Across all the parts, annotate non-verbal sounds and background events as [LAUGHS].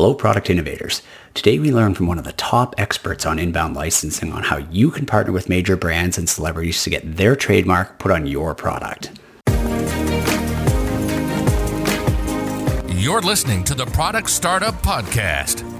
Hello, product innovators. Today we learn from one of the top experts on inbound licensing on how you can partner with major brands and celebrities to get their trademark put on your product. You're listening to the Product Startup Podcast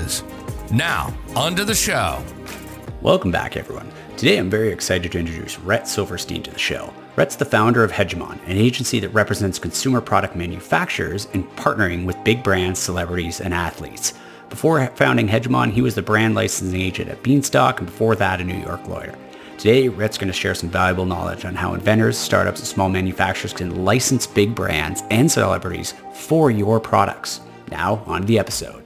Now, onto the show. Welcome back, everyone. Today I'm very excited to introduce Rhett Silverstein to the show. Rhett's the founder of Hegemon, an agency that represents consumer product manufacturers in partnering with big brands, celebrities, and athletes. Before founding Hegemon, he was the brand licensing agent at Beanstalk, and before that, a New York lawyer. Today, Rhett's going to share some valuable knowledge on how inventors, startups, and small manufacturers can license big brands and celebrities for your products. Now, on to the episode.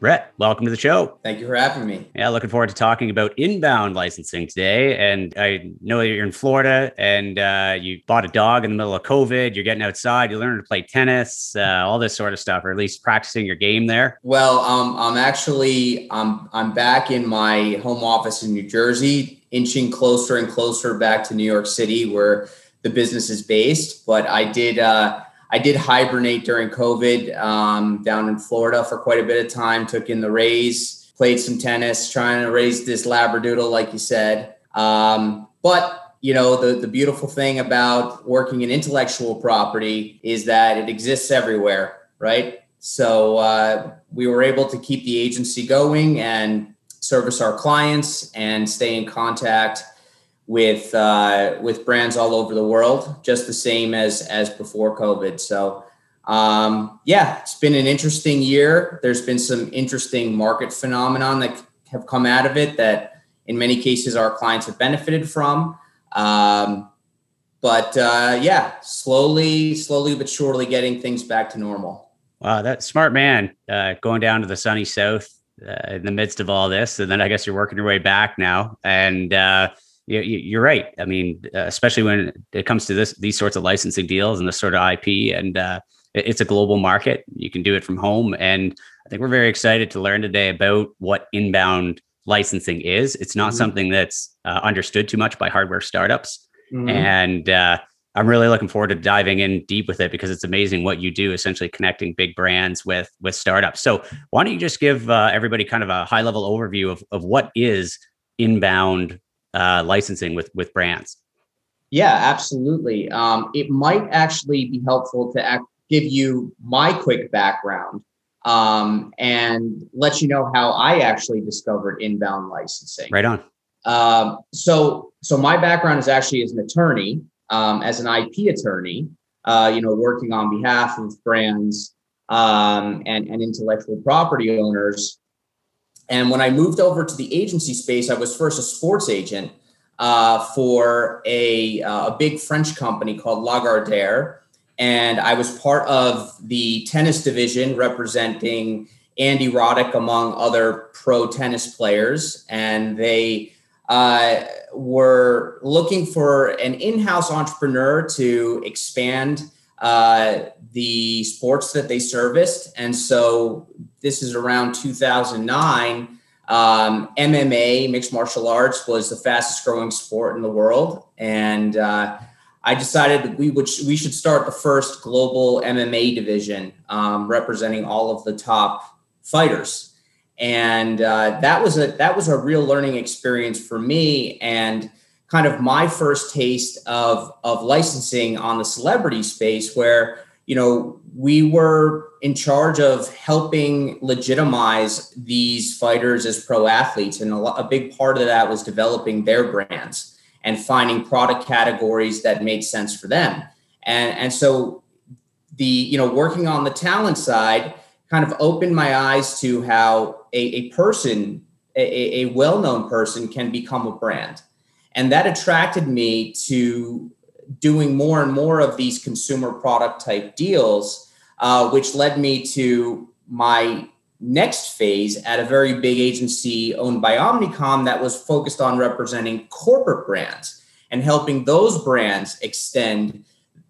Rhett, welcome to the show. Thank you for having me. Yeah, looking forward to talking about inbound licensing today. And I know you're in Florida and uh, you bought a dog in the middle of COVID. You're getting outside, you're learning to play tennis, uh, all this sort of stuff, or at least practicing your game there. Well, um, I'm actually I'm I'm back in my home office in New Jersey, inching closer and closer back to New York City, where the business is based. But I did. Uh, I did hibernate during COVID um, down in Florida for quite a bit of time. Took in the Rays, played some tennis, trying to raise this labradoodle, like you said. Um, but you know, the the beautiful thing about working in intellectual property is that it exists everywhere, right? So uh, we were able to keep the agency going and service our clients and stay in contact with uh, with brands all over the world, just the same as as before COVID. So um, yeah, it's been an interesting year. There's been some interesting market phenomenon that have come out of it that in many cases our clients have benefited from. Um, but uh, yeah, slowly, slowly but surely getting things back to normal. Wow, that smart man uh, going down to the sunny south uh, in the midst of all this, and then I guess you're working your way back now, and uh, you're right. I mean, uh, especially when it comes to this, these sorts of licensing deals and this sort of IP, and uh, it's a global market. You can do it from home, and I think we're very excited to learn today about what inbound licensing is. It's not mm-hmm. something that's uh, understood too much by hardware startups, mm-hmm. and uh, I'm really looking forward to diving in deep with it because it's amazing what you do, essentially connecting big brands with with startups. So, why don't you just give uh, everybody kind of a high level overview of of what is inbound uh, licensing with with brands? Yeah, absolutely. Um, it might actually be helpful to act, give you my quick background um, and let you know how I actually discovered inbound licensing. Right on. Um, so, so my background is actually as an attorney, um, as an IP attorney. Uh, you know, working on behalf of brands um, and, and intellectual property owners and when I moved over to the agency space, I was first a sports agent uh, for a, uh, a big French company called Lagardère. And I was part of the tennis division representing Andy Roddick among other pro tennis players. And they uh, were looking for an in house entrepreneur to expand uh, the sports that they serviced. And so this is around 2009. Um, MMA, mixed martial arts, was the fastest growing sport in the world. And uh, I decided we would we should start the first global MMA division um, representing all of the top fighters. And uh, that was a that was a real learning experience for me and kind of my first taste of of licensing on the celebrity space where you know we were in charge of helping legitimize these fighters as pro athletes and a, a big part of that was developing their brands and finding product categories that made sense for them. And and so the you know working on the talent side kind of opened my eyes to how a, a person a, a well-known person can become a brand. And that attracted me to doing more and more of these consumer product type deals uh, which led me to my next phase at a very big agency owned by Omnicom that was focused on representing corporate brands and helping those brands extend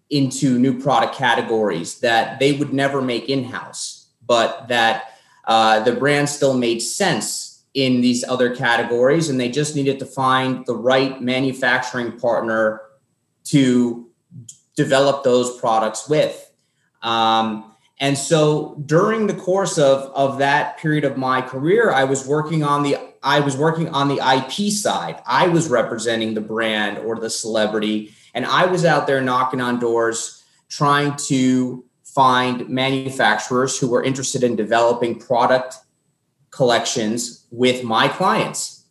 into new product categories that they would never make in house, but that uh, the brand still made sense in these other categories. And they just needed to find the right manufacturing partner to develop those products with. Um, and so during the course of, of that period of my career, I was working on the I was working on the IP side. I was representing the brand or the celebrity, and I was out there knocking on doors trying to find manufacturers who were interested in developing product collections with my clients.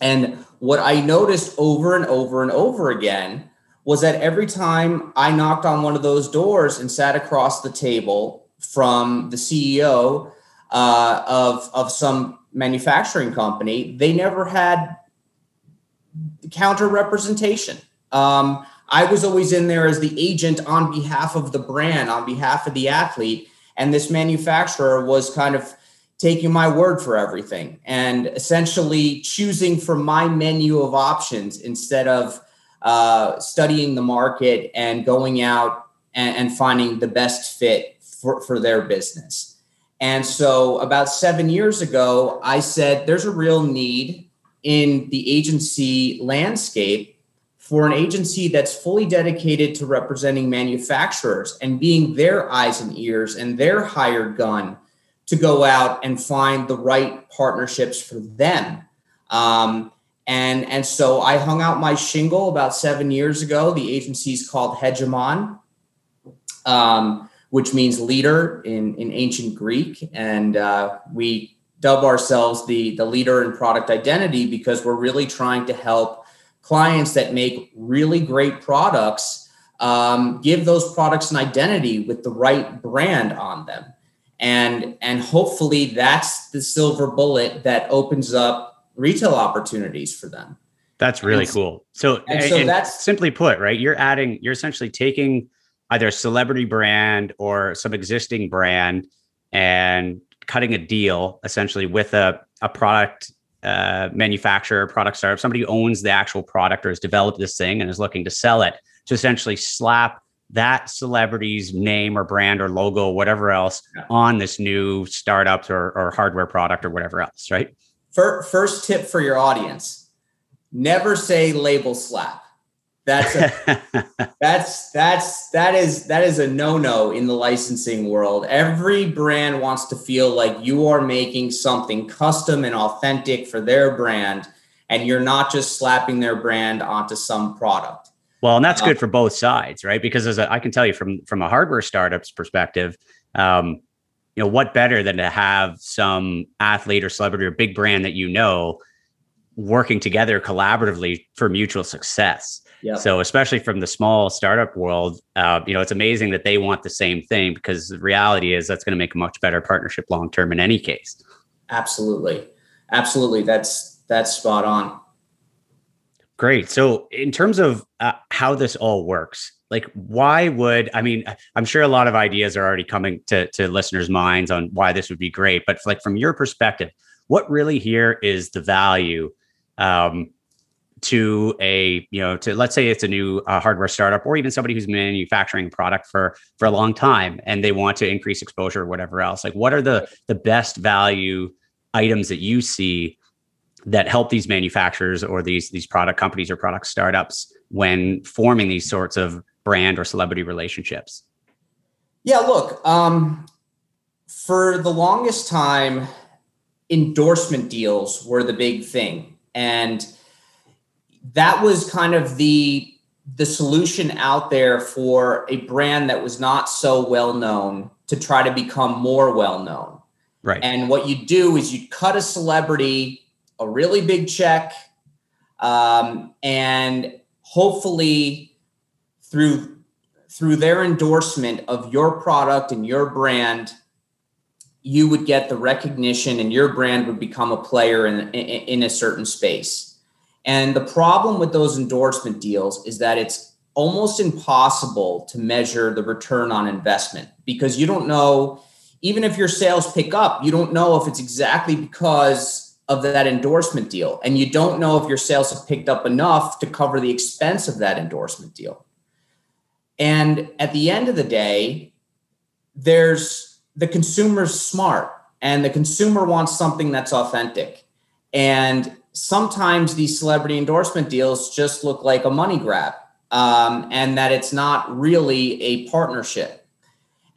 And what I noticed over and over and over again was that every time I knocked on one of those doors and sat across the table from the CEO uh, of, of some manufacturing company, they never had counter representation. Um, I was always in there as the agent on behalf of the brand, on behalf of the athlete. And this manufacturer was kind of taking my word for everything and essentially choosing from my menu of options instead of uh, studying the market and going out and, and finding the best fit for, for their business. And so, about seven years ago, I said there's a real need in the agency landscape for an agency that's fully dedicated to representing manufacturers and being their eyes and ears and their hired gun to go out and find the right partnerships for them. Um, and and so I hung out my shingle about seven years ago. The agency is called Hegemon, um, which means leader in in ancient Greek, and uh, we dub ourselves the the leader in product identity because we're really trying to help clients that make really great products um, give those products an identity with the right brand on them and and hopefully that's the silver bullet that opens up retail opportunities for them. That's really and, cool. So, and so and that's simply put, right? You're adding, you're essentially taking either a celebrity brand or some existing brand and cutting a deal essentially with a, a product uh, manufacturer, product startup, somebody who owns the actual product or has developed this thing and is looking to sell it to essentially slap that celebrity's name or brand or logo, or whatever else, on this new startup or, or hardware product or whatever else, right? First tip for your audience never say label slap. That's a, [LAUGHS] that's that's that is that is a no-no in the licensing world. Every brand wants to feel like you are making something custom and authentic for their brand and you're not just slapping their brand onto some product. Well and that's uh, good for both sides right? Because as a, I can tell you from from a hardware startup's perspective um, you know, what better than to have some athlete or celebrity or big brand that you know working together collaboratively for mutual success. Yep. So, especially from the small startup world, uh, you know, it's amazing that they want the same thing because the reality is that's going to make a much better partnership long term in any case. Absolutely, absolutely. That's that's spot on. Great. So, in terms of uh, how this all works, like why would i mean i'm sure a lot of ideas are already coming to, to listeners minds on why this would be great but like from your perspective what really here is the value um, to a you know to let's say it's a new uh, hardware startup or even somebody who's manufacturing product for for a long time and they want to increase exposure or whatever else like what are the the best value items that you see that help these manufacturers or these these product companies or product startups when forming these sorts of brand or celebrity relationships? Yeah, look, um, for the longest time, endorsement deals were the big thing. And that was kind of the the solution out there for a brand that was not so well known to try to become more well known. Right. And what you do is you cut a celebrity a really big check, um, and hopefully through through their endorsement of your product and your brand you would get the recognition and your brand would become a player in, in, in a certain space. And the problem with those endorsement deals is that it's almost impossible to measure the return on investment because you don't know even if your sales pick up you don't know if it's exactly because of that endorsement deal. And you don't know if your sales have picked up enough to cover the expense of that endorsement deal and at the end of the day there's the consumer's smart and the consumer wants something that's authentic and sometimes these celebrity endorsement deals just look like a money grab um, and that it's not really a partnership.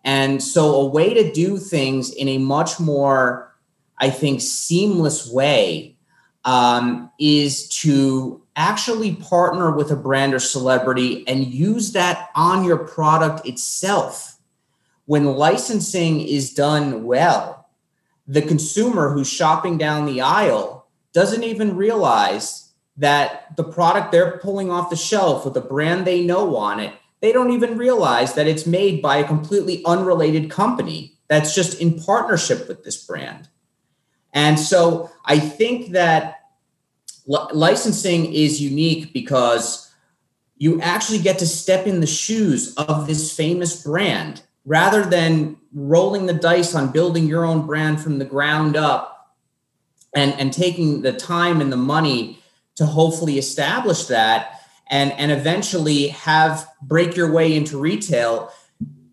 And so, a way to do things in a much more, I think, seamless way um, is to actually partner with a brand or celebrity and use that on your product itself. When licensing is done well, the consumer who's shopping down the aisle doesn't even realize that the product they're pulling off the shelf with a brand they know on it, they don't even realize that it's made by a completely unrelated company that's just in partnership with this brand. And so I think that licensing is unique because you actually get to step in the shoes of this famous brand. Rather than rolling the dice on building your own brand from the ground up and and taking the time and the money to hopefully establish that and and eventually have break your way into retail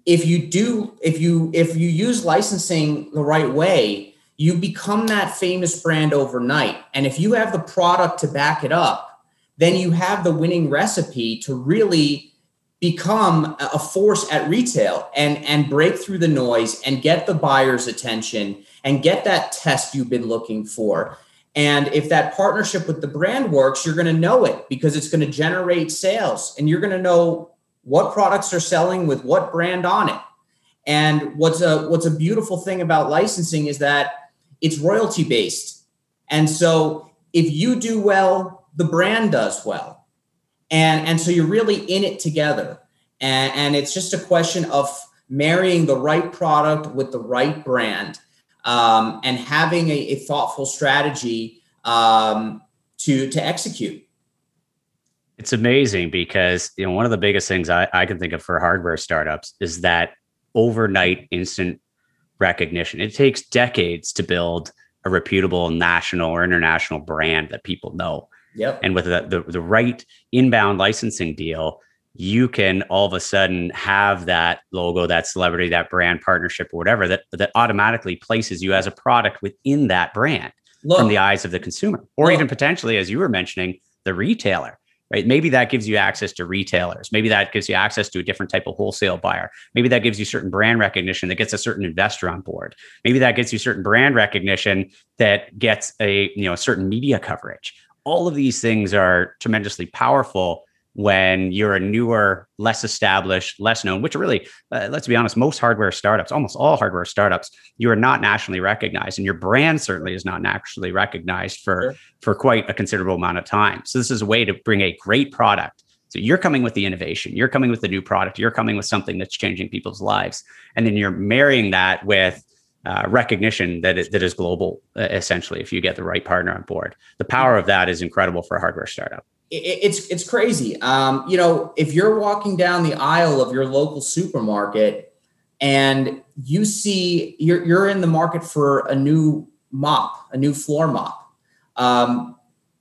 if you do if you if you use licensing the right way you become that famous brand overnight and if you have the product to back it up then you have the winning recipe to really become a force at retail and and break through the noise and get the buyer's attention and get that test you've been looking for. And if that partnership with the brand works, you're going to know it because it's going to generate sales and you're going to know what products are selling with what brand on it. And what's a what's a beautiful thing about licensing is that it's royalty based. And so if you do well, the brand does well. And and so you're really in it together. And, and it's just a question of marrying the right product with the right brand um, and having a, a thoughtful strategy um, to to execute. It's amazing because you know one of the biggest things I, I can think of for hardware startups is that overnight instant recognition. It takes decades to build a reputable national or international brand that people know. Yep. And with the, the, the right inbound licensing deal, you can all of a sudden have that logo, that celebrity, that brand partnership, or whatever that that automatically places you as a product within that brand Look, from the eyes of the consumer, or look. even potentially, as you were mentioning, the retailer. Right? Maybe that gives you access to retailers. Maybe that gives you access to a different type of wholesale buyer. Maybe that gives you certain brand recognition that gets a certain investor on board. Maybe that gets you certain brand recognition that gets a you know a certain media coverage. All of these things are tremendously powerful when you're a newer, less established, less known, which really, uh, let's be honest, most hardware startups, almost all hardware startups, you are not nationally recognized, and your brand certainly is not nationally recognized for sure. for quite a considerable amount of time. So this is a way to bring a great product. So you're coming with the innovation, you're coming with the new product, you're coming with something that's changing people's lives, and then you're marrying that with uh, recognition that that is global. Uh, essentially, if you get the right partner on board, the power of that is incredible for a hardware startup it's it's crazy. Um, you know, if you're walking down the aisle of your local supermarket and you see you're you're in the market for a new mop, a new floor mop, um,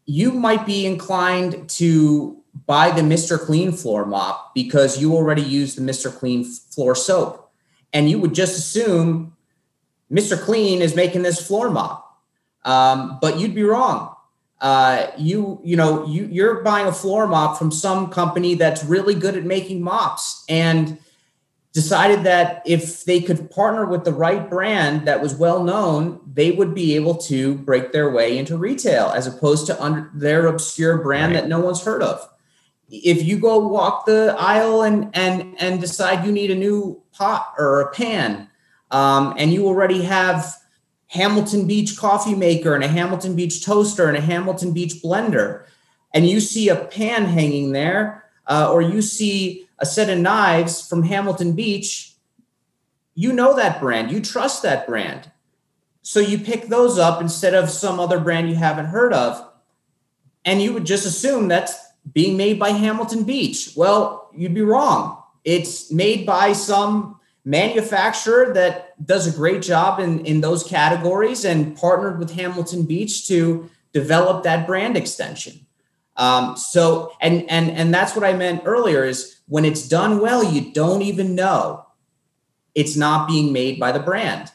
you might be inclined to buy the Mr. Clean floor mop because you already use the Mr. Clean floor soap, and you would just assume Mr. Clean is making this floor mop, um, but you'd be wrong uh, you you know you you're buying a floor mop from some company that's really good at making mops and decided that if they could partner with the right brand that was well known they would be able to break their way into retail as opposed to under their obscure brand right. that no one's heard of if you go walk the aisle and and and decide you need a new pot or a pan um, and you already have Hamilton Beach coffee maker and a Hamilton Beach toaster and a Hamilton Beach blender, and you see a pan hanging there, uh, or you see a set of knives from Hamilton Beach, you know that brand, you trust that brand. So you pick those up instead of some other brand you haven't heard of. And you would just assume that's being made by Hamilton Beach. Well, you'd be wrong. It's made by some manufacturer that does a great job in, in those categories and partnered with Hamilton Beach to develop that brand extension. Um, so, and and and that's what I meant earlier is when it's done well, you don't even know it's not being made by the brand.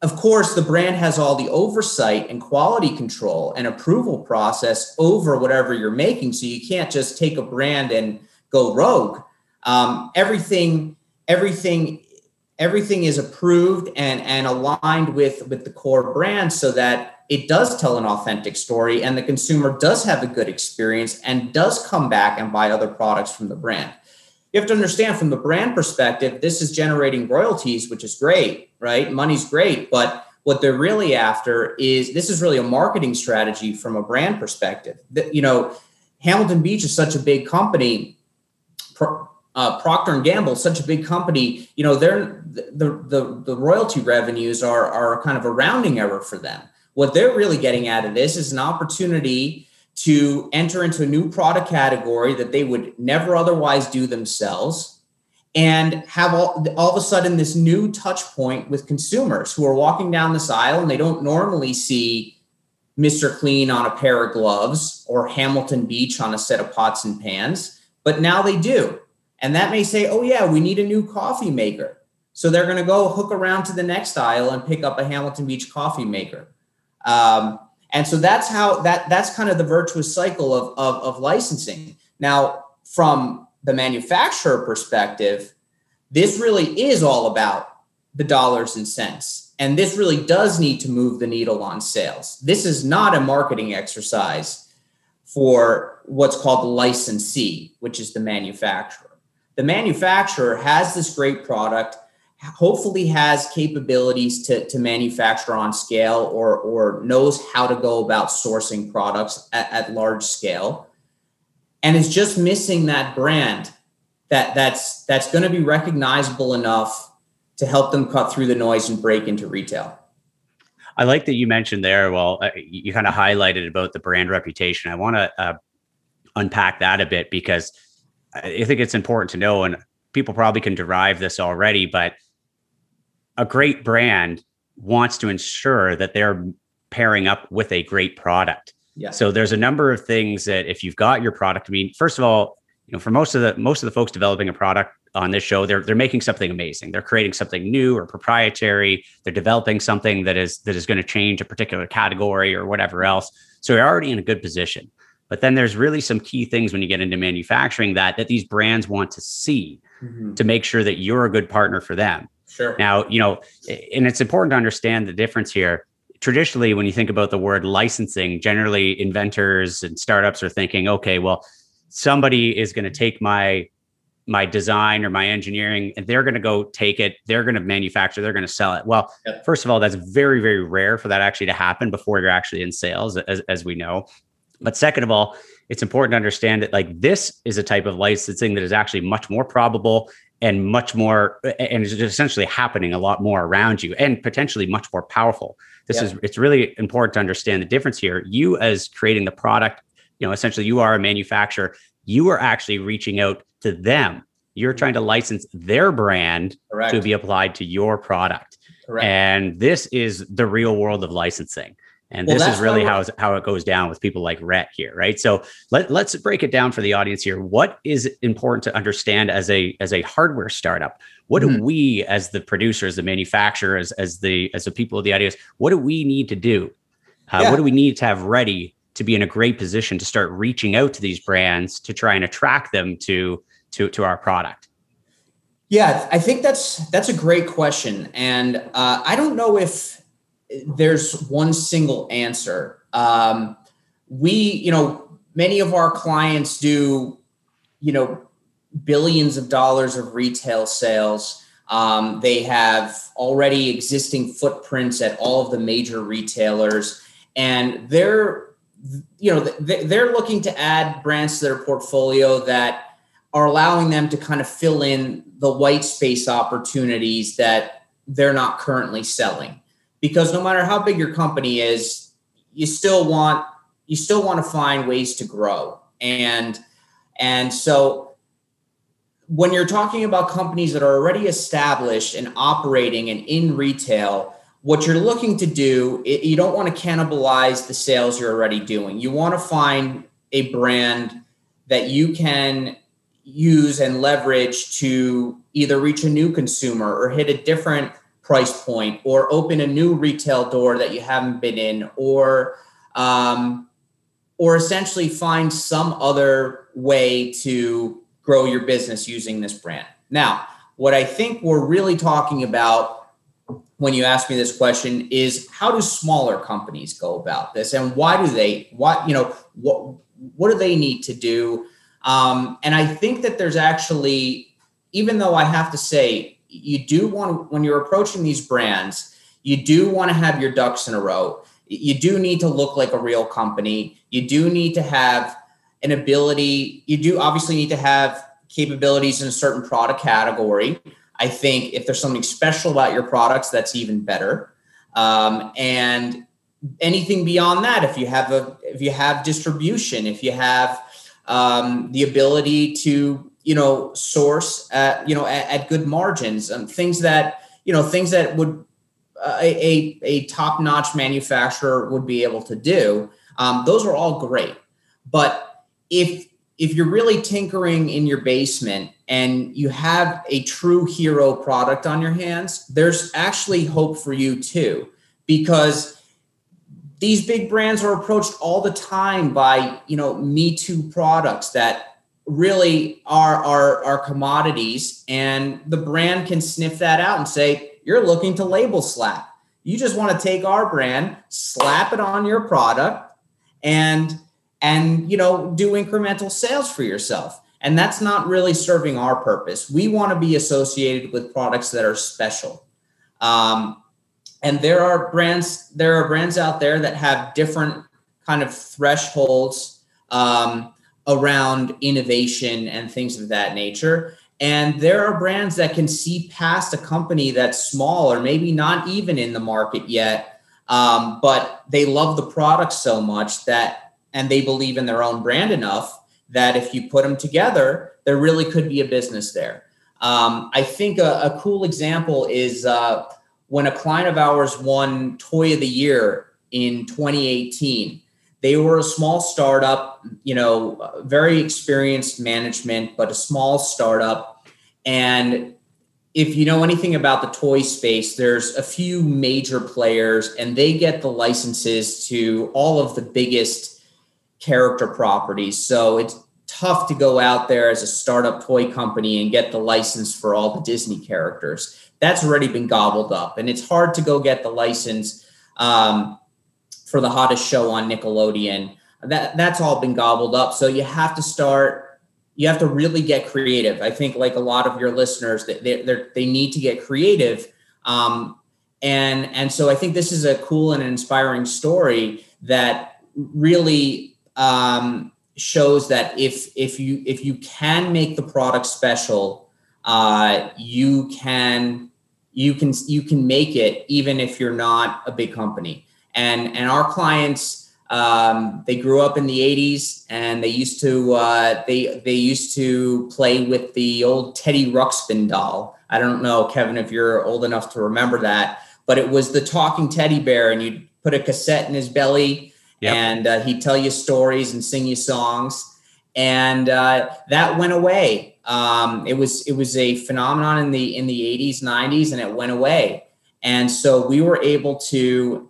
Of course, the brand has all the oversight and quality control and approval process over whatever you're making. So you can't just take a brand and go rogue. Um, everything, everything, everything is approved and and aligned with with the core brand so that it does tell an authentic story and the consumer does have a good experience and does come back and buy other products from the brand you have to understand from the brand perspective, this is generating royalties, which is great, right? Money's great, but what they're really after is this is really a marketing strategy from a brand perspective. That you know, Hamilton Beach is such a big company. Uh, Procter and Gamble, such a big company, you know, they're the, the the royalty revenues are are kind of a rounding error for them. What they're really getting out of this is an opportunity to enter into a new product category that they would never otherwise do themselves and have all, all of a sudden this new touch point with consumers who are walking down this aisle and they don't normally see Mr. Clean on a pair of gloves or Hamilton Beach on a set of pots and pans, but now they do. And that may say, oh, yeah, we need a new coffee maker. So they're going to go hook around to the next aisle and pick up a Hamilton Beach coffee maker. Um, and so that's how that that's kind of the virtuous cycle of, of, of licensing. Now, from the manufacturer perspective, this really is all about the dollars and cents. And this really does need to move the needle on sales. This is not a marketing exercise for what's called the licensee, which is the manufacturer. The manufacturer has this great product hopefully has capabilities to, to manufacture on scale or, or knows how to go about sourcing products at, at large scale and is just missing that brand that that's that's going to be recognizable enough to help them cut through the noise and break into retail. I like that you mentioned there. Well, uh, you kind of highlighted about the brand reputation. I want to uh, unpack that a bit because I think it's important to know, and people probably can derive this already, but a great brand wants to ensure that they're pairing up with a great product. Yeah. So there's a number of things that if you've got your product, I mean, first of all, you know, for most of the most of the folks developing a product on this show, they're they're making something amazing. They're creating something new or proprietary. They're developing something that is that is going to change a particular category or whatever else. So you're already in a good position. But then there's really some key things when you get into manufacturing that that these brands want to see mm-hmm. to make sure that you're a good partner for them. Sure. Now, you know, and it's important to understand the difference here. Traditionally, when you think about the word licensing, generally inventors and startups are thinking, okay, well, somebody is going to take my my design or my engineering and they're going to go take it they're going to manufacture they're going to sell it well yep. first of all that's very very rare for that actually to happen before you're actually in sales as, as we know but second of all it's important to understand that like this is a type of licensing that is actually much more probable and much more and is essentially happening a lot more around you and potentially much more powerful. This yeah. is it's really important to understand the difference here. You as creating the product you know essentially you are a manufacturer. You are actually reaching out to them. You're mm-hmm. trying to license their brand Correct. to be applied to your product. Correct. and this is the real world of licensing and well, this is really how, how it goes down with people like Rhett here, right? So let, let's break it down for the audience here. What is important to understand as a as a hardware startup? What mm-hmm. do we as the producers, the manufacturers, as the as the people of the ideas, what do we need to do? Uh, yeah. What do we need to have ready to be in a great position to start reaching out to these brands to try and attract them to to to our product? Yeah, I think that's that's a great question, and uh, I don't know if there's one single answer. Um, we, you know, many of our clients do, you know, billions of dollars of retail sales. Um, they have already existing footprints at all of the major retailers, and they're, you know, they're looking to add brands to their portfolio that are allowing them to kind of fill in the white space opportunities that they're not currently selling because no matter how big your company is, you still want you still want to find ways to grow. And and so when you're talking about companies that are already established and operating and in retail, what you're looking to do, you don't want to cannibalize the sales you're already doing. You want to find a brand that you can use and leverage to either reach a new consumer or hit a different price point or open a new retail door that you haven't been in or um, or essentially find some other way to grow your business using this brand. Now what i think we're really talking about when you ask me this question is how do smaller companies go about this and why do they what you know what what do they need to do? Um, and i think that there's actually even though i have to say you do want when you're approaching these brands, you do want to have your ducks in a row. You do need to look like a real company. You do need to have an ability. You do obviously need to have capabilities in a certain product category. I think if there's something special about your products, that's even better. Um, and anything beyond that, if you have a if you have distribution, if you have um, the ability to you know source at you know at, at good margins and things that you know things that would uh, a, a top notch manufacturer would be able to do. Um, those are all great. But if if you're really tinkering in your basement and you have a true hero product on your hands there's actually hope for you too because these big brands are approached all the time by you know me too products that really are our, our commodities and the brand can sniff that out and say you're looking to label slap. You just want to take our brand slap it on your product and and you know do incremental sales for yourself. And that's not really serving our purpose. We want to be associated with products that are special. Um, and there are brands there are brands out there that have different kind of thresholds. Um, around innovation and things of that nature. And there are brands that can see past a company that's small or maybe not even in the market yet, um, but they love the product so much that, and they believe in their own brand enough that if you put them together, there really could be a business there. Um, I think a, a, cool example is uh, when a client of ours won Toy of the Year in 2018. They were a small startup, you know, very experienced management, but a small startup. And if you know anything about the toy space, there's a few major players, and they get the licenses to all of the biggest character properties. So it's tough to go out there as a startup toy company and get the license for all the Disney characters. That's already been gobbled up, and it's hard to go get the license um, for the hottest show on Nickelodeon. That that's all been gobbled up. So you have to start. You have to really get creative. I think, like a lot of your listeners, that they they need to get creative. Um, and and so I think this is a cool and inspiring story that really um, shows that if if you if you can make the product special, uh, you can you can you can make it even if you're not a big company and and our clients um, they grew up in the 80s and they used to uh, they they used to play with the old Teddy Ruxpin doll. I don't know, Kevin, if you're old enough to remember that, but it was the talking teddy bear, and you'd put a cassette in his belly, yep. and uh, he'd tell you stories and sing you songs, and uh, that went away. Um, it was it was a phenomenon in the in the 80s, 90s, and it went away. And so we were able to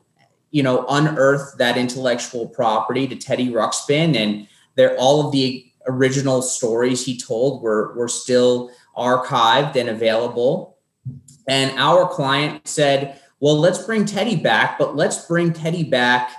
you know, unearth that intellectual property to Teddy Ruxpin, and there all of the original stories he told were were still archived and available. And our client said, "Well, let's bring Teddy back, but let's bring Teddy back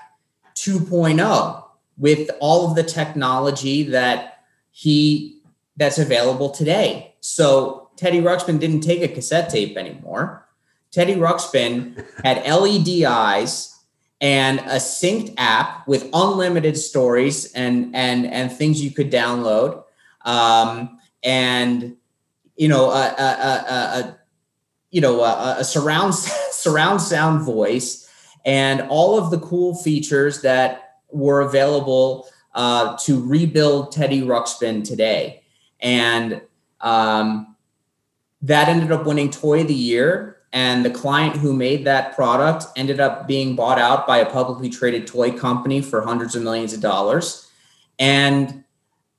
2.0 with all of the technology that he that's available today." So Teddy Ruxpin didn't take a cassette tape anymore. Teddy Ruxpin had LED eyes and a synced app with unlimited stories and and and things you could download. Um, and you know a, a, a, a you know a, surround [LAUGHS] surround sound voice and all of the cool features that were available uh, to rebuild Teddy Ruxpin today. And Um, that ended up winning Toy of the Year, and the client who made that product ended up being bought out by a publicly traded toy company for hundreds of millions of dollars. And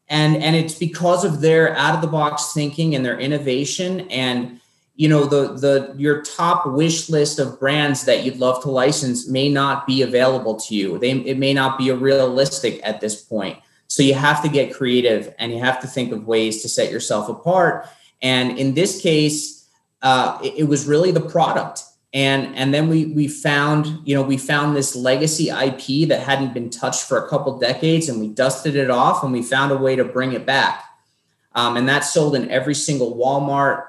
and and it's because of their out of the box thinking and their innovation and you know the the your top wish list of brands that you'd love to license may not be available to you. They it may not be realistic at this point. So you have to get creative and you have to think of ways to set yourself apart. And in this case uh, it, it was really the product. And and then we we found you know we found this legacy ip that hadn't been touched for a couple decades and we dusted it off and we found a way to bring it back. Um, and that sold in every single walmart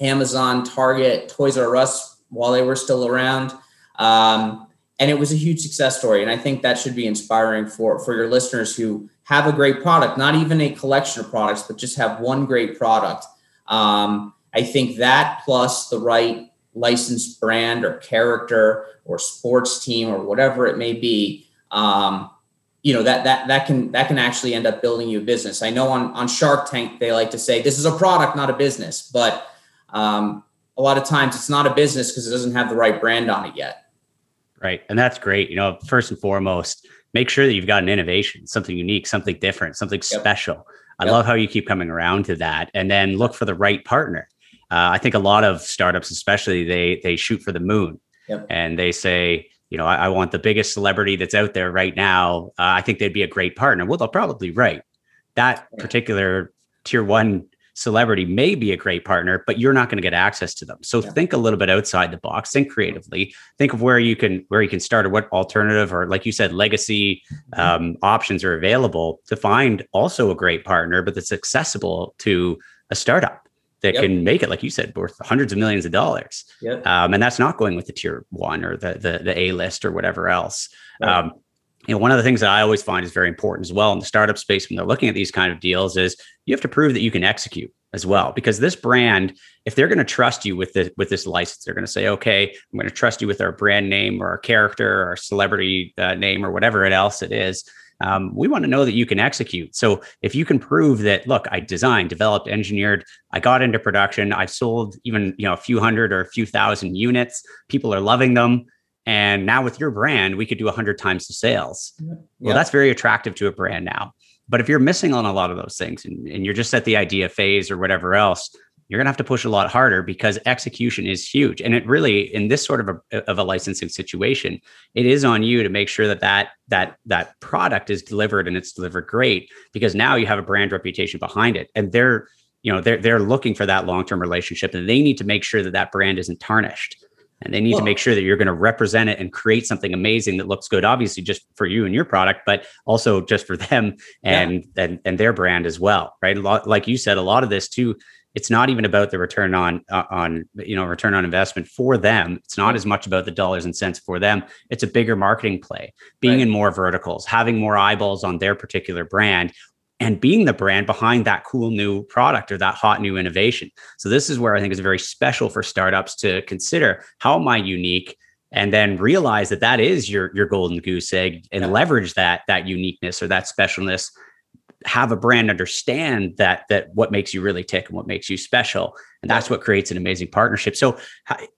amazon target toys r us while they were still around. Um, and it was a huge success story and i think that should be inspiring for for your listeners who have a great product not even a collection of products but just have one great product. Um, i think that plus the right licensed brand or character or sports team or whatever it may be um, you know that that that can that can actually end up building you a business. I know on on shark tank they like to say this is a product not a business but um, a lot of times it's not a business because it doesn't have the right brand on it yet. Right and that's great. You know first and foremost make sure that you've got an innovation something unique something different something yep. special. I yep. love how you keep coming around to that and then look for the right partner uh, I think a lot of startups, especially, they they shoot for the moon, yep. and they say, you know, I, I, want the biggest celebrity that's out there right now. Uh, I think they'd be a great partner. Well, they're probably right. That particular tier one celebrity may be a great partner, but you're not going to get access to them. So yeah. think a little bit outside the box, think creatively, think of where you can where you can start or what alternative or like you said, legacy mm-hmm. um, options are available to find also a great partner, but that's accessible to a startup that yep. can make it, like you said, worth hundreds of millions of dollars. Yep. Um, and that's not going with the tier one or the the, the A list or whatever else. Right. Um, you know, one of the things that I always find is very important as well in the startup space when they're looking at these kind of deals is you have to prove that you can execute as well because this brand if they're going to trust you with the with this license they're going to say okay i'm going to trust you with our brand name or our character or our celebrity uh, name or whatever it else it is um, we want to know that you can execute. So if you can prove that, look, I designed, developed, engineered, I got into production, I've sold even you know a few hundred or a few thousand units, people are loving them. And now with your brand, we could do a hundred times the sales. Yeah. Well, that's very attractive to a brand now. But if you're missing on a lot of those things and, and you're just at the idea phase or whatever else, you're going to have to push a lot harder because execution is huge. And it really in this sort of a, of a licensing situation it is on you to make sure that that that that product is delivered and it's delivered great because now you have a brand reputation behind it. And they're you know they're they're looking for that long-term relationship and they need to make sure that that brand isn't tarnished and they need well, to make sure that you're going to represent it and create something amazing that looks good obviously just for you and your product but also just for them and yeah. and, and their brand as well right a lot, like you said a lot of this too it's not even about the return on uh, on you know return on investment for them it's not as much about the dollars and cents for them it's a bigger marketing play being right. in more verticals having more eyeballs on their particular brand and being the brand behind that cool new product or that hot new innovation. So this is where i think is very special for startups to consider how am i unique and then realize that that is your your golden goose egg and yeah. leverage that that uniqueness or that specialness. Have a brand understand that that what makes you really tick and what makes you special and that's what creates an amazing partnership. So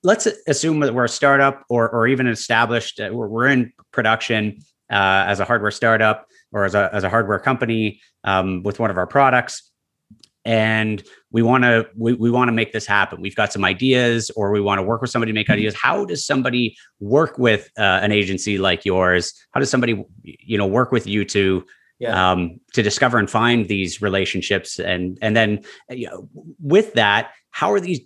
let's assume that we're a startup or or even established uh, we're, we're in production uh, as a hardware startup or as a, as a hardware company um, with one of our products. And we want to we, we want to make this happen. We've got some ideas or we want to work with somebody to make ideas. How does somebody work with uh, an agency like yours? How does somebody you know work with you to yeah. um, to discover and find these relationships? And and then you know, with that how are these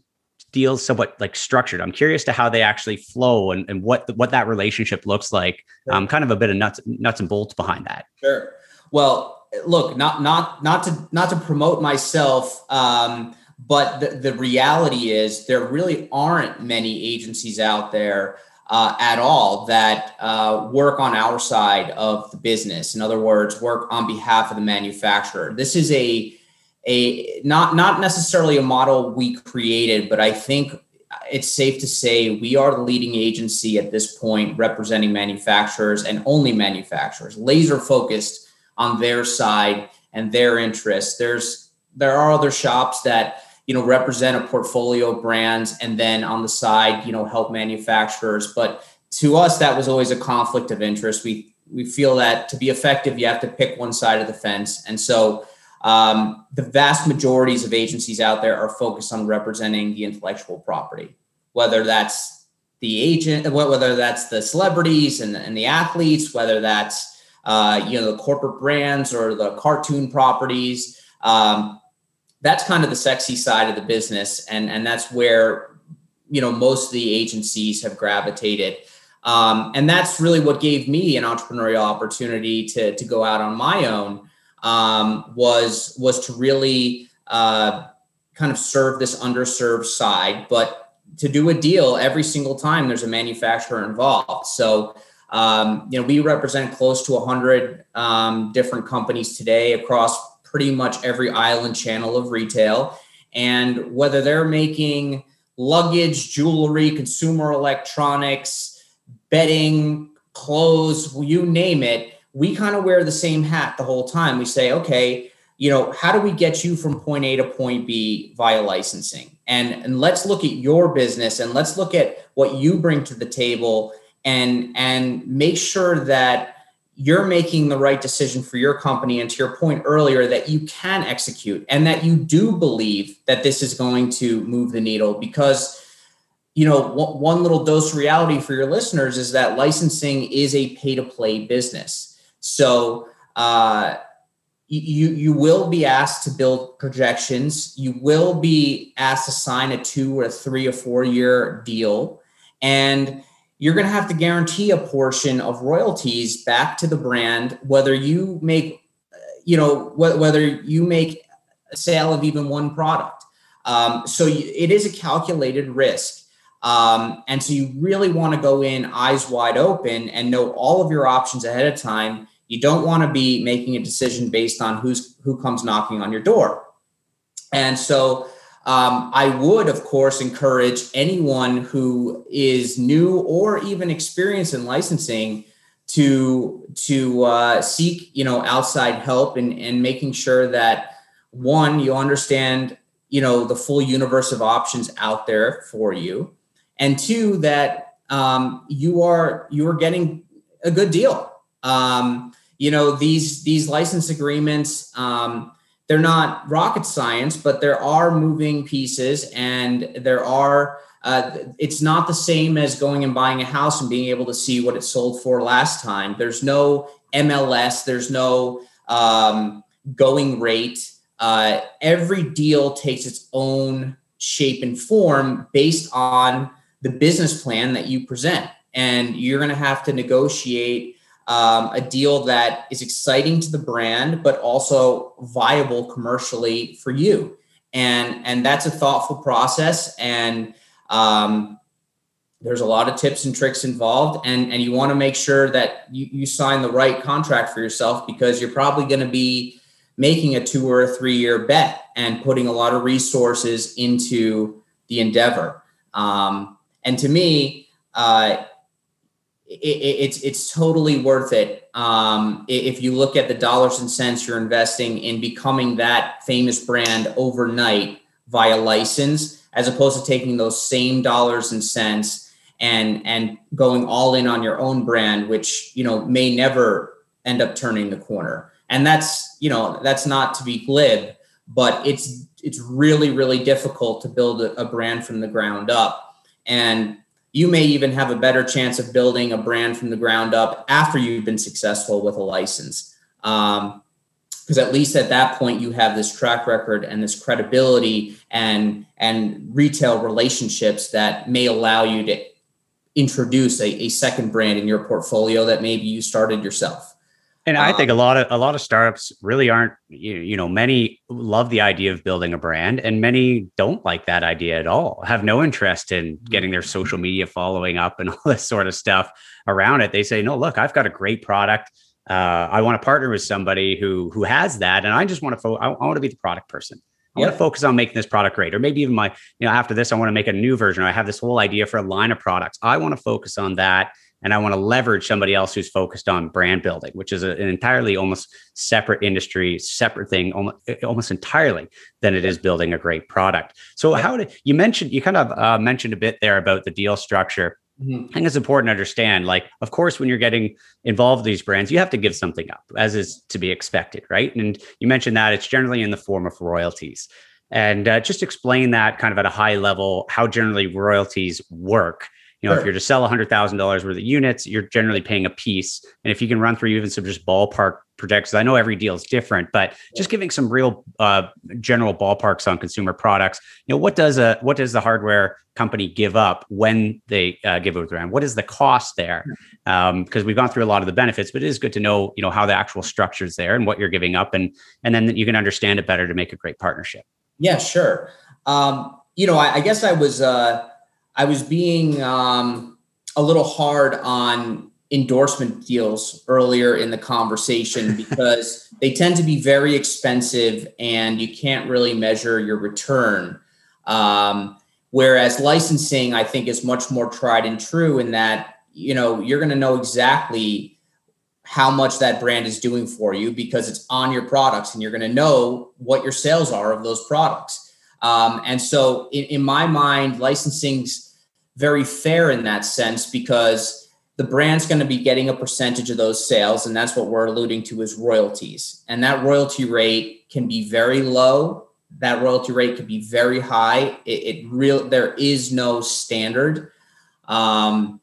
deals somewhat like structured i'm curious to how they actually flow and, and what what that relationship looks like sure. um, kind of a bit of nuts nuts and bolts behind that sure well look not not not to not to promote myself um, but the, the reality is there really aren't many agencies out there uh, at all that uh, work on our side of the business. In other words, work on behalf of the manufacturer. This is a a not not necessarily a model we created, but I think it's safe to say we are the leading agency at this point representing manufacturers and only manufacturers, laser focused on their side and their interests. There's there are other shops that you know represent a portfolio of brands and then on the side you know help manufacturers. But to us that was always a conflict of interest. We we feel that to be effective you have to pick one side of the fence. And so um, the vast majorities of agencies out there are focused on representing the intellectual property whether that's the agent whether that's the celebrities and, and the athletes whether that's uh, you know the corporate brands or the cartoon properties. Um, that's kind of the sexy side of the business and and that's where you know most of the agencies have gravitated. Um, and that's really what gave me an entrepreneurial opportunity to to go out on my own um, was was to really uh, kind of serve this underserved side but to do a deal every single time there's a manufacturer involved so um, you know we represent close to 100 um, different companies today across pretty much every island channel of retail. And whether they're making luggage, jewelry, consumer electronics, bedding, clothes, you name it, we kind of wear the same hat the whole time. We say, okay, you know, how do we get you from point A to point B via licensing? And, and let's look at your business and let's look at what you bring to the table and and make sure that you're making the right decision for your company and to your point earlier that you can execute and that you do believe that this is going to move the needle because you know one little dose reality for your listeners is that licensing is a pay to play business so uh, you you will be asked to build projections you will be asked to sign a two or a three or four year deal and you're going to have to guarantee a portion of royalties back to the brand, whether you make, you know, wh- whether you make a sale of even one product. Um, so it is a calculated risk. Um, and so you really want to go in eyes wide open and know all of your options ahead of time. You don't want to be making a decision based on who's who comes knocking on your door. And so um, I would, of course, encourage anyone who is new or even experienced in licensing to to uh, seek you know outside help and and making sure that one you understand you know the full universe of options out there for you, and two that um, you are you are getting a good deal. Um, you know these these license agreements. Um, they're not rocket science, but there are moving pieces and there are uh, it's not the same as going and buying a house and being able to see what it sold for last time. There's no MLS, there's no um, going rate. Uh, every deal takes its own shape and form based on the business plan that you present. And you're going to have to negotiate um, a deal that is exciting to the brand, but also viable commercially for you. And, and that's a thoughtful process. And um, there's a lot of tips and tricks involved. And, and you want to make sure that you, you sign the right contract for yourself because you're probably going to be making a two or a three year bet and putting a lot of resources into the endeavor. Um, and to me, uh, it's it's totally worth it. Um, if you look at the dollars and cents you're investing in becoming that famous brand overnight via license, as opposed to taking those same dollars and cents and and going all in on your own brand, which you know may never end up turning the corner. And that's you know that's not to be glib, but it's it's really really difficult to build a, a brand from the ground up. And you may even have a better chance of building a brand from the ground up after you've been successful with a license. Um, because at least at that point you have this track record and this credibility and and retail relationships that may allow you to introduce a, a second brand in your portfolio that maybe you started yourself and I think a um, lot of a lot of startups really aren't you, you know many love the idea of building a brand and many don't like that idea at all. Have no interest in getting their social media following up and [LAUGHS] all this sort of stuff around it. They say, "No, look, I've got a great product. Uh, I want to partner with somebody who who has that, and I just want to fo- I, I want to be the product person. I want to focus on making this product great, or maybe even my you know after this, I want to make a new version. I have this whole idea for a line of products. I want to focus on that and I want to leverage somebody else who's focused on brand building, which is a, an entirely almost separate industry, separate thing, almost, almost entirely than it is building a great product. So, how did you mentioned you kind of uh, mentioned a bit there about the deal structure? Mm-hmm. I think it's important to understand. Like, of course, when you're getting involved with these brands, you have to give something up, as is to be expected, right? And you mentioned that it's generally in the form of royalties. And uh, just explain that kind of at a high level, how generally royalties work you know, sure. if you're to sell $100,000 worth of units, you're generally paying a piece. And if you can run through even some just ballpark projections, I know every deal is different, but just giving some real uh, general ballparks on consumer products, you know, what does a what does the hardware company give up when they uh, give a brand? What is the cost there? Because um, we've gone through a lot of the benefits, but it is good to know, you know, how the actual structure is there and what you're giving up, and and then you can understand it better to make a great partnership. Yeah, sure. Um, you know, I, I guess I was. Uh, I was being um, a little hard on endorsement deals earlier in the conversation [LAUGHS] because they tend to be very expensive and you can't really measure your return. Um, whereas licensing, I think, is much more tried and true in that you know you're going to know exactly how much that brand is doing for you because it's on your products and you're going to know what your sales are of those products. Um, and so, in, in my mind, licensing's very fair in that sense because the brand's going to be getting a percentage of those sales and that's what we're alluding to is royalties. And that royalty rate can be very low. That royalty rate could be very high. It, it real there is no standard. Um,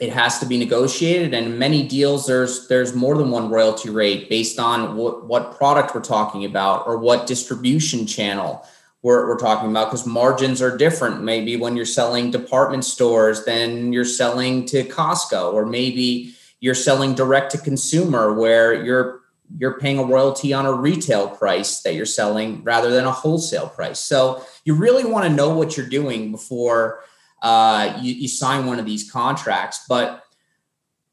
it has to be negotiated and many deals there's there's more than one royalty rate based on what, what product we're talking about or what distribution channel we're, we're talking about because margins are different. Maybe when you're selling department stores, then you're selling to Costco, or maybe you're selling direct to consumer where you're you're paying a royalty on a retail price that you're selling rather than a wholesale price. So you really want to know what you're doing before uh, you, you sign one of these contracts. But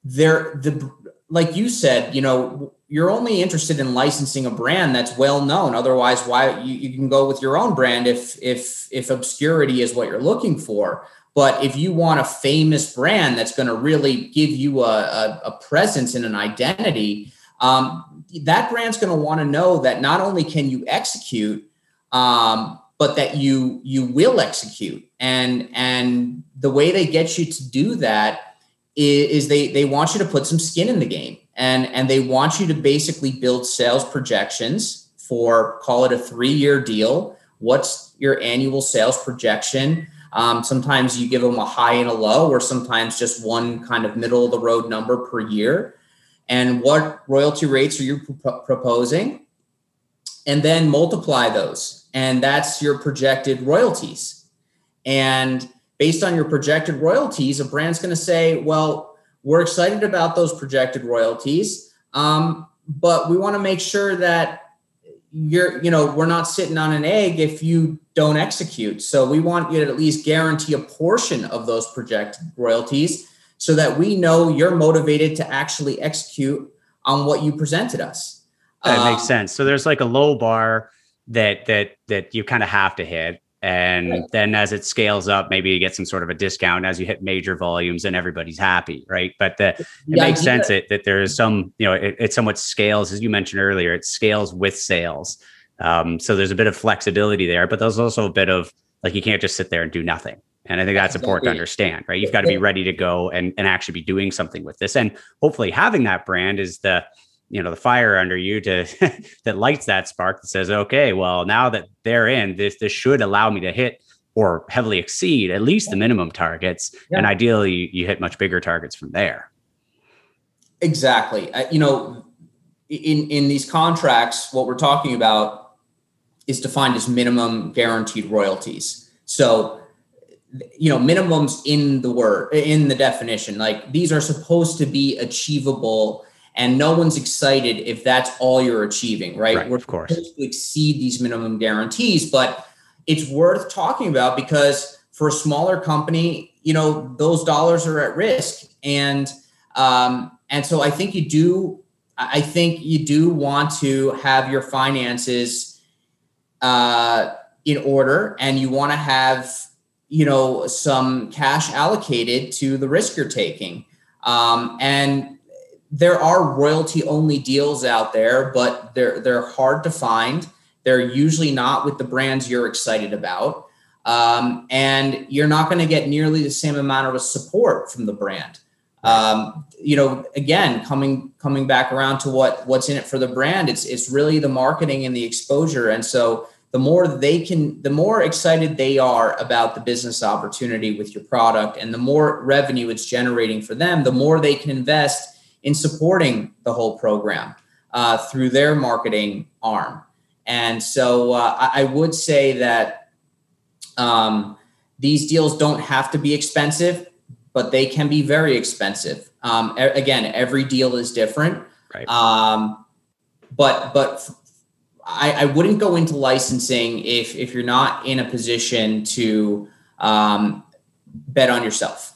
there, the like you said, you know, you're only interested in licensing a brand that's well known. Otherwise, why you, you can go with your own brand if if if obscurity is what you're looking for. But if you want a famous brand that's going to really give you a, a, a presence and an identity, um, that brand's going to want to know that not only can you execute, um, but that you you will execute. And and the way they get you to do that is, is they they want you to put some skin in the game and and they want you to basically build sales projections for call it a three year deal. What's your annual sales projection? Um, sometimes you give them a high and a low or sometimes just one kind of middle of the road number per year. And what royalty rates are you proposing? And then multiply those and that's your projected royalties. And based on your projected royalties a brand's going to say well we're excited about those projected royalties, um, but we want to make sure that you're, you know, we're not sitting on an egg if you don't execute. So we want you to at least guarantee a portion of those projected royalties so that we know you're motivated to actually execute on what you presented us. That um, makes sense. So there's like a low bar that that that you kind of have to hit and then as it scales up maybe you get some sort of a discount as you hit major volumes and everybody's happy right? But the, it yeah, makes sense that, that there is some you know it, it somewhat scales as you mentioned earlier it scales with sales. Um, so there's a bit of flexibility there but there's also a bit of like you can't just sit there and do nothing. And i think that's exactly. important to understand right? You've got to be ready to go and, and actually be doing something with this. And hopefully having that brand is the you know the fire under you to [LAUGHS] that lights that spark that says okay well now that they're in this this should allow me to hit or heavily exceed at least the minimum targets yeah. and ideally you, you, hit much bigger targets from there. Exactly. Uh, you know in in these contracts what we're talking about is defined as minimum guaranteed royalties. So you know minimums in the word in the definition like these are supposed to be achievable and no one's excited if that's all you're achieving, right? right We're of course to exceed these minimum guarantees, but it's worth talking about because for a smaller company, you know, those dollars are at risk, and um, and so I think you do. I think you do want to have your finances uh, in order, and you want to have you know some cash allocated to the risk you're taking Um, and there are royalty only deals out there, but they're they're hard to find. They're usually not with the brands you're excited about. Um, and you're not going to get nearly the same amount of support from the brand. Um, you know, again, coming coming back around to what what's in it for the brand, it's it's really the marketing and the exposure. And so the more they can, the more excited they are about the business opportunity with your product, and the more revenue it's generating for them, the more they can invest in supporting the whole program uh, through their marketing arm. And so uh, I, I, would say that um, these deals don't have to be expensive, but they can be very expensive. Um, again, every deal is different. Right. Um, but but I, I, wouldn't go into licensing if if you're not in a position to um, bet on yourself.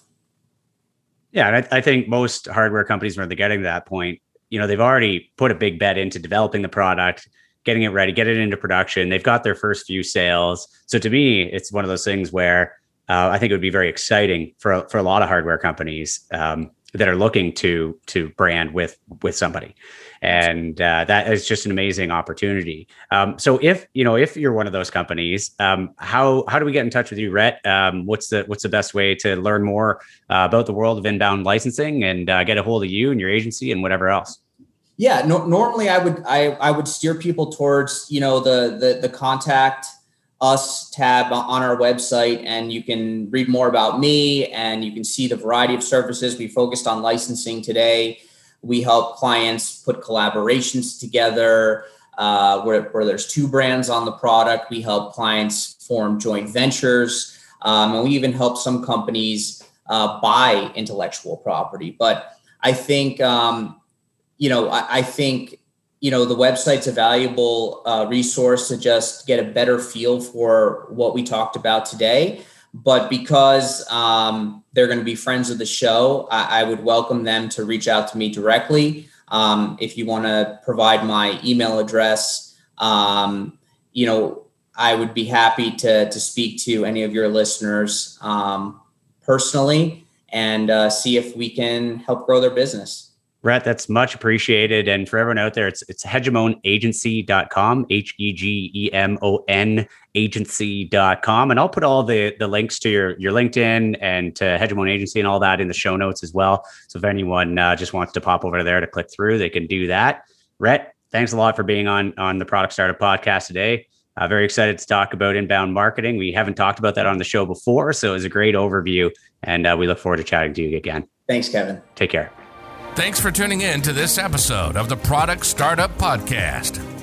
Yeah, and I, I, think most hardware companies, when they're getting to that point, you know, they've already put a big bet into developing the product, getting it ready, get it into production. They've got their first few sales. So to me, it's one of those things where uh, I think it would be very exciting for for a lot of hardware companies um, that are looking to to brand with with somebody and uh, that is just an amazing opportunity. Um, so if you know if you're one of those companies, um, how how do we get in touch with you, Rhett? Um, what's the what's the best way to learn more uh, about the world of inbound licensing and uh, get a hold of you and your agency and whatever else? Yeah, no, normally I would I I would steer people towards you know the the the contact us tab on our website and you can read more about me and you can see the variety of services we focused on licensing today we help clients put collaborations together uh, where, where there's two brands on the product. We help clients form joint ventures. Um, and we even help some companies uh, buy intellectual property. But I think, um, you know, I, I, think, you know, the website's a valuable uh, resource to just get a better feel for what we talked about today. But because um, they're going to be friends of the show, I, I, would welcome them to reach out to me directly. Um, if you want to provide my email address, um, you know, I would be happy to, to speak to any of your listeners um, personally and uh, see if we can help grow their business. Rhett, that's much appreciated. And for everyone out there, it's it's hegemonagency.com, H E G E M O N agency.com. And I'll put all the the links to your your LinkedIn and to Hegemon Agency and all that in the show notes as well. So if anyone uh, just wants to pop over there to click through, they can do that. Rhett, thanks a lot for being on on the Product Startup podcast today. Uh, very excited to talk about inbound marketing. We haven't talked about that on the show before, so it was a great overview, and uh, we look forward to chatting to you again. Thanks, Kevin. Take care. Thanks for tuning in to this episode of the Product Startup Podcast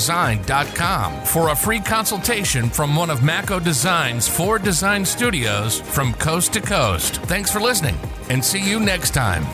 design.com for a free consultation from one of Mako Design's four design studios from coast to coast. Thanks for listening and see you next time.